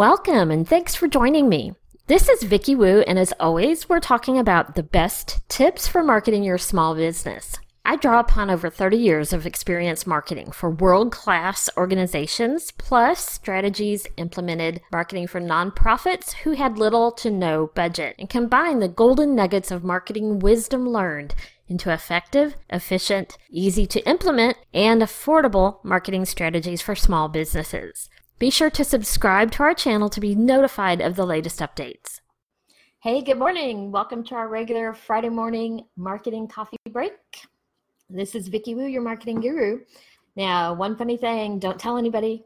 Welcome and thanks for joining me. This is Vicky Wu, and as always, we're talking about the best tips for marketing your small business. I draw upon over 30 years of experience marketing for world class organizations, plus strategies implemented marketing for nonprofits who had little to no budget, and combine the golden nuggets of marketing wisdom learned into effective, efficient, easy to implement, and affordable marketing strategies for small businesses. Be sure to subscribe to our channel to be notified of the latest updates. Hey, good morning. Welcome to our regular Friday morning marketing coffee break. This is Vicky Wu, your marketing guru. Now, one funny thing, don't tell anybody.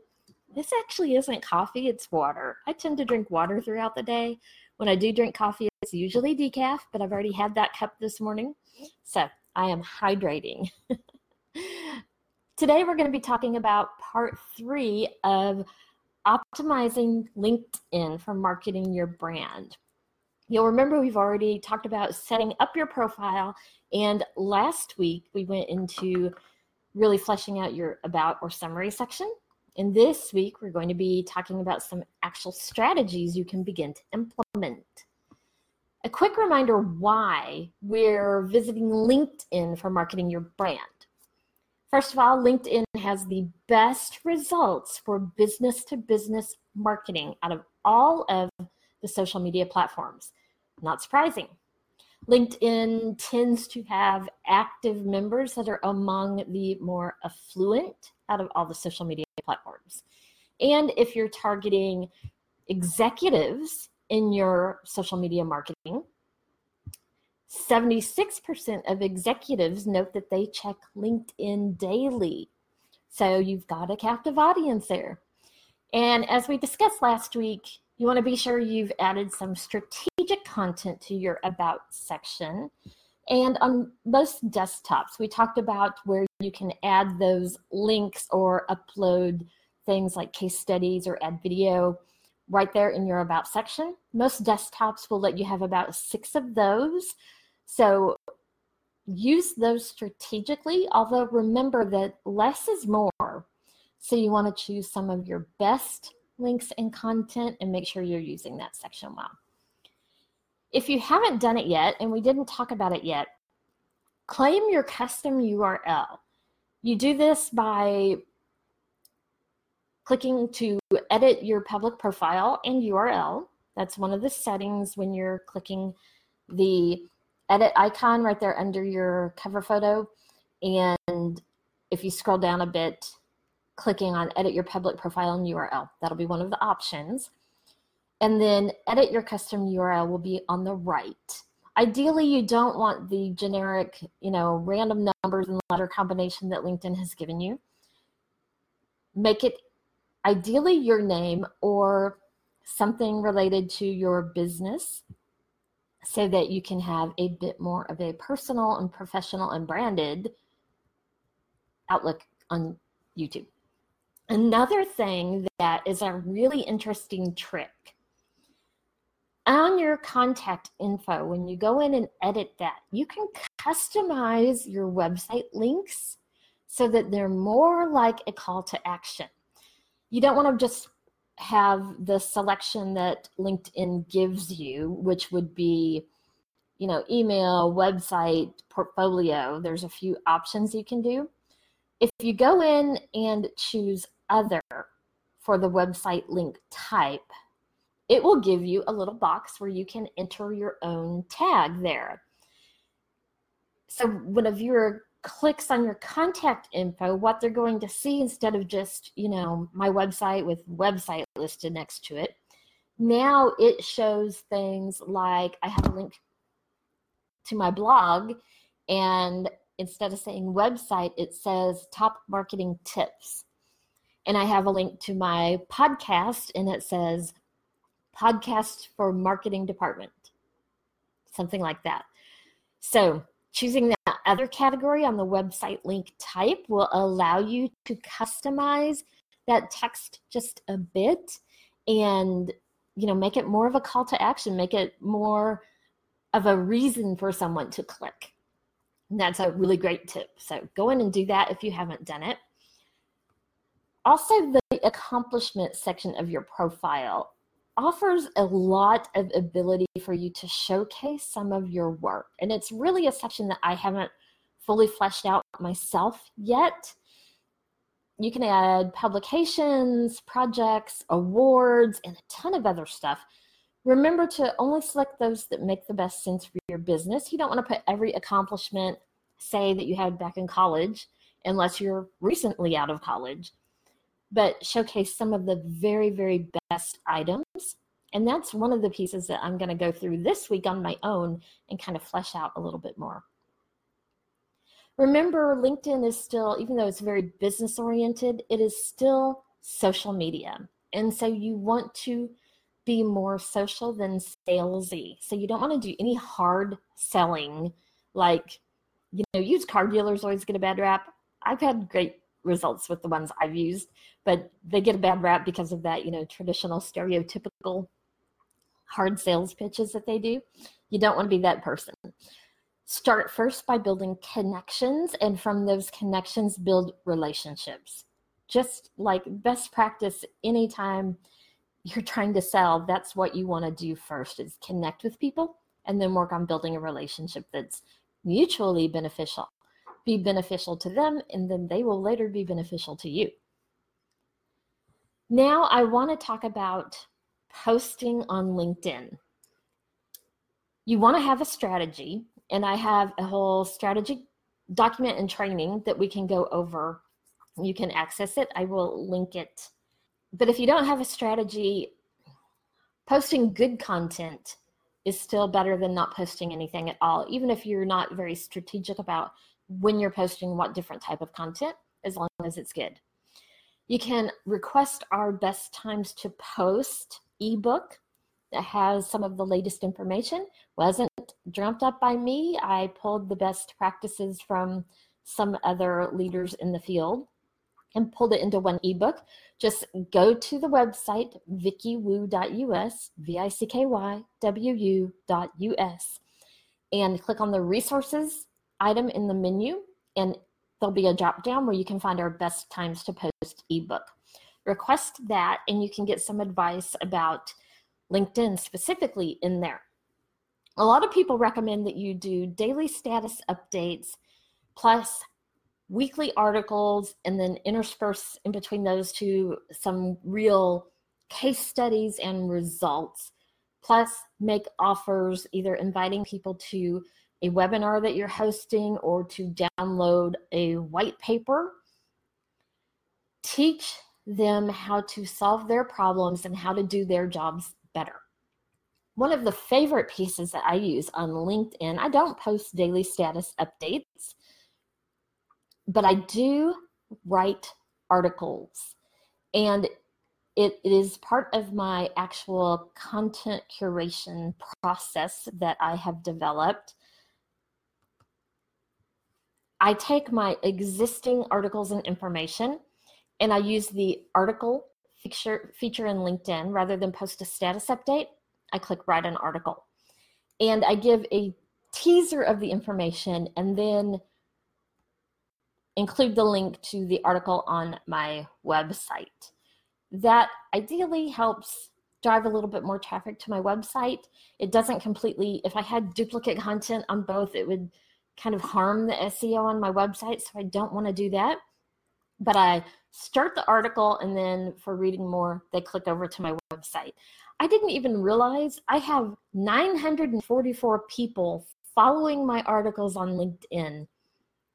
This actually isn't coffee, it's water. I tend to drink water throughout the day. When I do drink coffee, it's usually decaf, but I've already had that cup this morning. So I am hydrating. Today, we're going to be talking about part three of optimizing LinkedIn for marketing your brand. You'll remember we've already talked about setting up your profile, and last week we went into really fleshing out your about or summary section. And this week we're going to be talking about some actual strategies you can begin to implement. A quick reminder why we're visiting LinkedIn for marketing your brand. First of all, LinkedIn has the best results for business to business marketing out of all of the social media platforms. Not surprising. LinkedIn tends to have active members that are among the more affluent out of all the social media platforms. And if you're targeting executives in your social media marketing, 76% of executives note that they check LinkedIn daily. So you've got a captive audience there. And as we discussed last week, you want to be sure you've added some strategic content to your About section. And on most desktops, we talked about where you can add those links or upload things like case studies or add video right there in your About section. Most desktops will let you have about six of those. So use those strategically, although remember that less is more. So you want to choose some of your best links and content and make sure you're using that section well. If you haven't done it yet, and we didn't talk about it yet, claim your custom URL. You do this by clicking to edit your public profile and URL. That's one of the settings when you're clicking the edit icon right there under your cover photo. And if you scroll down a bit, clicking on edit your public profile and URL, that'll be one of the options. And then edit your custom URL will be on the right. Ideally, you don't want the generic, you know, random numbers and letter combination that LinkedIn has given you. Make it ideally your name or something related to your business so that you can have a bit more of a personal and professional and branded outlook on YouTube. Another thing that is a really interesting trick on your contact info, when you go in and edit that, you can customize your website links so that they're more like a call to action. You don't want to just have the selection that LinkedIn gives you, which would be, you know, email, website, portfolio. There's a few options you can do. If you go in and choose other for the website link type, it will give you a little box where you can enter your own tag there. So when a viewer clicks on your contact info, what they're going to see instead of just, you know, my website with website listed next to it, now it shows things like I have a link to my blog and instead of saying website, it says top marketing tips. And I have a link to my podcast and it says podcast for marketing department, something like that. So choosing other category on the website link type will allow you to customize that text just a bit and you know make it more of a call to action make it more of a reason for someone to click. And that's a really great tip. So go in and do that if you haven't done it. Also the accomplishment section of your profile offers a lot of ability for you to showcase some of your work. And it's really a section that I haven't fully fleshed out myself yet. You can add publications, projects, awards, and a ton of other stuff. Remember to only select those that make the best sense for your business. You don't want to put every accomplishment, say, that you had back in college, unless you're recently out of college but showcase some of the very, very best items. And that's one of the pieces that I'm going to go through this week on my own and kind of flesh out a little bit more. Remember, LinkedIn is still, even though it's very business oriented, it is still social media. And so you want to be more social than salesy. So you don't want to do any hard selling like, you know, used car dealers always get a bad rap. I've had great results with the ones I've used, but they get a bad rap because of that, you know, traditional stereotypical hard sales pitches that they do. You don't want to be that person. Start first by building connections, and from those connections, build relationships. Just like best practice, anytime you're trying to sell, that's what you want to do first is connect with people and then work on building a relationship that's mutually beneficial be beneficial to them, and then they will later be beneficial to you. Now, I want to talk about posting on LinkedIn. You want to have a strategy, and I have a whole strategy document and training that we can go over. You can access it, I will link it. But if you don't have a strategy, posting good content is still better than not posting anything at all, even if you're not very strategic about when you're posting what different type of content, as long as it's good. You can request our best times to post ebook that has some of the latest information. Wasn't dreamt up by me. I pulled the best practices from some other leaders in the field and pulled it into one ebook. Just go to the website vickywu.us, V I C K Y W U.us, and click on the resources item in the menu and there'll be a drop down where you can find our best times to post ebook. Request that and you can get some advice about LinkedIn specifically in there. A lot of people recommend that you do daily status updates plus weekly articles and then intersperse in between those two some real case studies and results plus make offers either inviting people to a webinar that you're hosting or to download a white paper. Teach them how to solve their problems and how to do their jobs better. One of the favorite pieces that I use on LinkedIn, I don't post daily status updates, but I do write articles. And it, it is part of my actual content curation process that I have developed I take my existing articles and information and I use the article feature, feature in LinkedIn rather than post a status update. I click write an article and I give a teaser of the information and then include the link to the article on my website. That ideally helps drive a little bit more traffic to my website. It doesn't completely, if I had duplicate content on both, it would kind of harm the SEO on my website, so I don't want to do that. But I start the article, and then for reading more, they click over to my website. I didn't even realize I have 944 people following my articles on LinkedIn.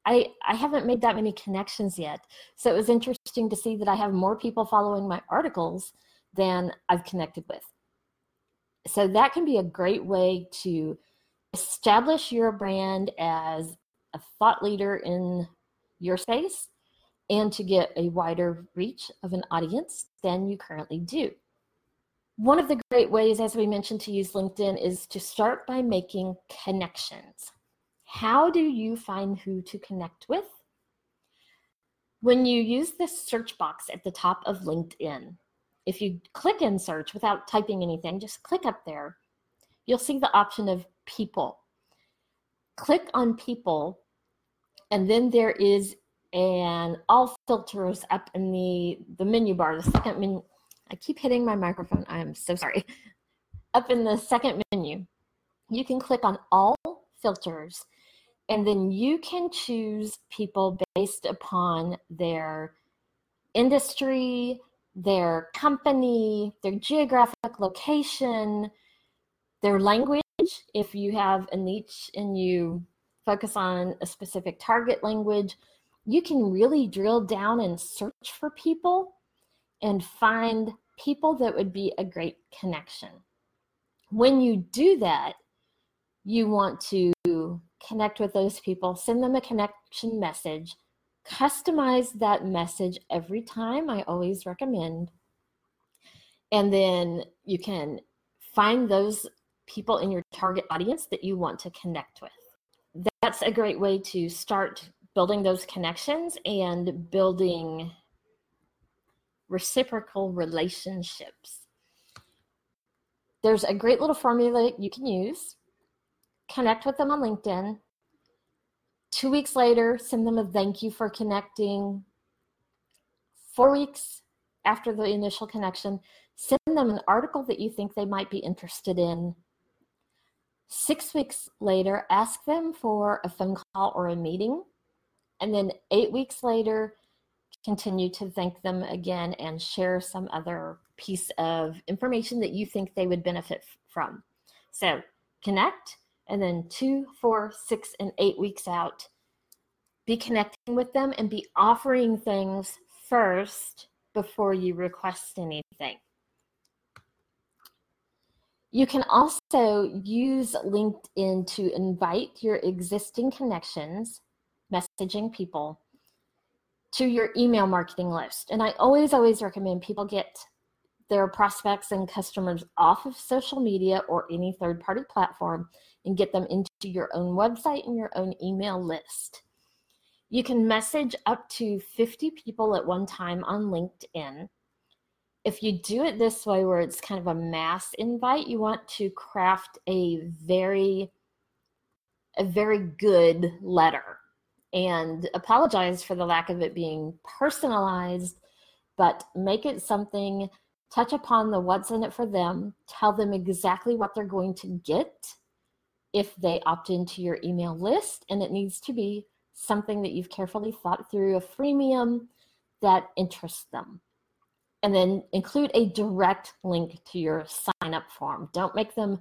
I, I haven't made that many connections yet. So it was interesting to see that I have more people following my articles than I've connected with. So that can be a great way to establish your brand as a thought leader in your space and to get a wider reach of an audience than you currently do. One of the great ways, as we mentioned, to use LinkedIn is to start by making connections. How do you find who to connect with? When you use the search box at the top of LinkedIn, if you click in search without typing anything, just click up there, you'll see the option of people. Click on people, and then there is an all filters up in the, the menu bar, the second menu. I keep hitting my microphone. I am so sorry. Up in the second menu, you can click on all filters and then you can choose people based upon their industry, their company, their geographic location, their language. If you have a niche and you focus on a specific target language, you can really drill down and search for people and find people that would be a great connection. When you do that, you want to connect with those people, send them a connection message, customize that message every time. I always recommend. And then you can find those people in your target audience that you want to connect with. That's a great way to start building those connections and building reciprocal relationships. There's a great little formula you can use connect with them on LinkedIn. Two weeks later, send them a thank you for connecting. Four weeks after the initial connection, send them an article that you think they might be interested in. Six weeks later, ask them for a phone call or a meeting. And then eight weeks later, continue to thank them again and share some other piece of information that you think they would benefit from. So connect, and then two, four, six, and eight weeks out, be connecting with them and be offering things first before you request anything. You can also use LinkedIn to invite your existing connections, messaging people, to your email marketing list. And I always, always recommend people get their prospects and customers off of social media or any third party platform and get them into your own website and your own email list. You can message up to 50 people at one time on LinkedIn. If you do it this way, where it's kind of a mass invite, you want to craft a very a very good letter and apologize for the lack of it being personalized, but make it something touch upon the what's in it for them, tell them exactly what they're going to get if they opt into your email list, and it needs to be something that you've carefully thought through, a freemium that interests them. And then include a direct link to your sign up form. Don't make them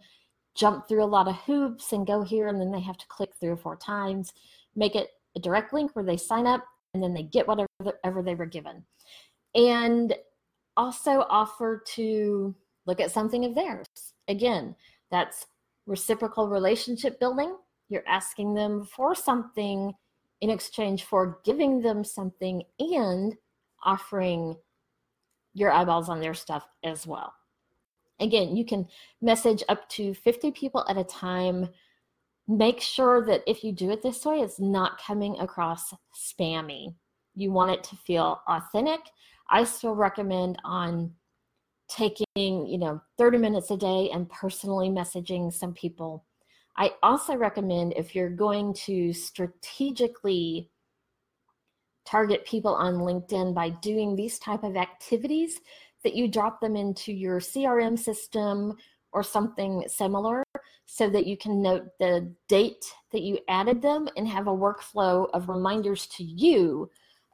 jump through a lot of hoops and go here and then they have to click three or four times. Make it a direct link where they sign up and then they get whatever they were given. And also offer to look at something of theirs. Again, that's reciprocal relationship building. You're asking them for something in exchange for giving them something and offering your eyeballs on their stuff as well. Again, you can message up to 50 people at a time. Make sure that if you do it this way, it's not coming across spammy. You want it to feel authentic I still recommend on taking, you know, 30 minutes a day and personally messaging some people. I also recommend if you're going to strategically target people on LinkedIn by doing these type of activities that you drop them into your CRM system or something similar so that you can note the date that you added them and have a workflow of reminders to you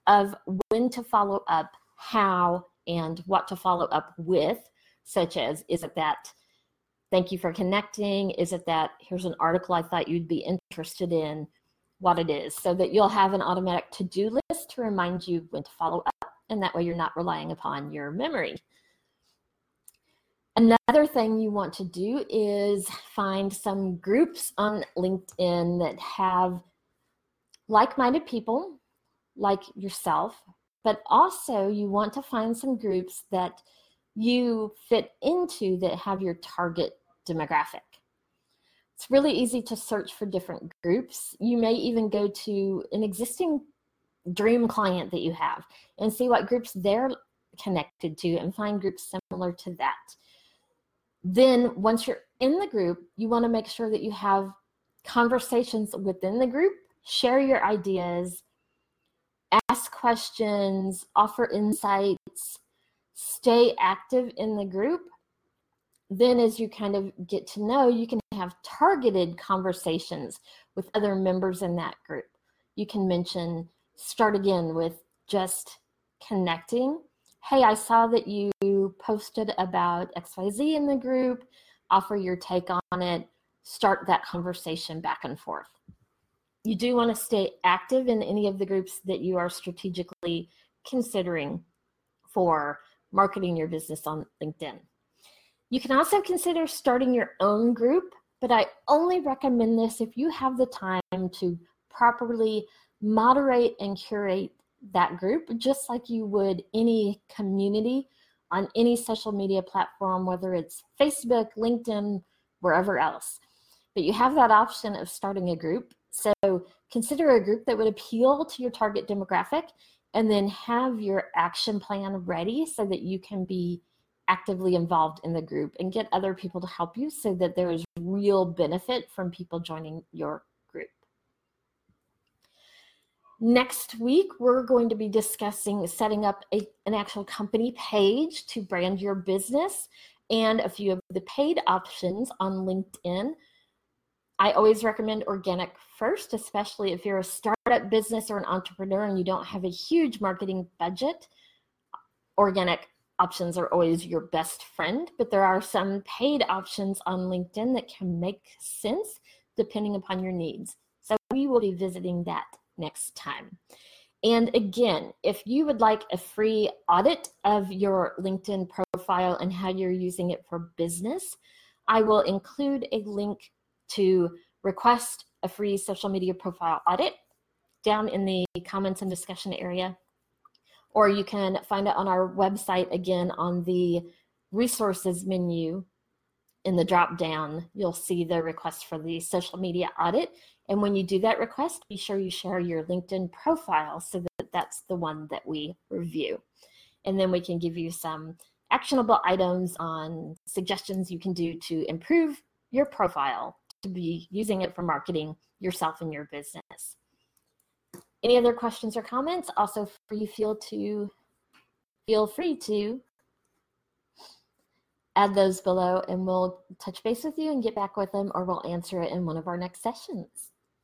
of when to follow up how, and what to follow up with, such as is it that thank you for connecting? Is it that here's an article I thought you'd be interested in? What it is, so that you'll have an automatic to do list to remind you when to follow up, and that way you're not relying upon your memory. Another thing you want to do is find some groups on LinkedIn that have like minded people like yourself but also you want to find some groups that you fit into that have your target demographic. It's really easy to search for different groups. You may even go to an existing dream client that you have and see what groups they're connected to and find groups similar to that. Then, once you're in the group, you want to make sure that you have conversations within the group, share your ideas, ask questions, offer insights, stay active in the group. Then, as you kind of get to know, you can have targeted conversations with other members in that group. You can mention, start again with just connecting. Hey, I saw that you posted about XYZ in the group. Offer your take on it. Start that conversation back and forth. You do want to stay active in any of the groups that you are strategically considering for marketing your business on LinkedIn. You can also consider starting your own group, but I only recommend this if you have the time to properly moderate and curate that group, just like you would any community on any social media platform, whether it's Facebook, LinkedIn, wherever else. But you have that option of starting a group. So consider a group that would appeal to your target demographic and then have your action plan ready so that you can be actively involved in the group and get other people to help you so that there is real benefit from people joining your group. Next week, we're going to be discussing setting up a, an actual company page to brand your business and a few of the paid options on LinkedIn. I always recommend organic first, especially if you're a startup business or an entrepreneur and you don't have a huge marketing budget. Organic options are always your best friend, but there are some paid options on LinkedIn that can make sense depending upon your needs. So we will be visiting that next time. And again, if you would like a free audit of your LinkedIn profile and how you're using it for business, I will include a link to request a free social media profile audit down in the comments and discussion area. Or you can find it on our website again on the resources menu in the drop down. You'll see the request for the social media audit. And when you do that request, be sure you share your LinkedIn profile so that that's the one that we review. And then we can give you some actionable items on suggestions you can do to improve your profile to be using it for marketing yourself and your business. Any other questions or comments? Also, free feel to feel free to add those below and we'll touch base with you and get back with them or we'll answer it in one of our next sessions.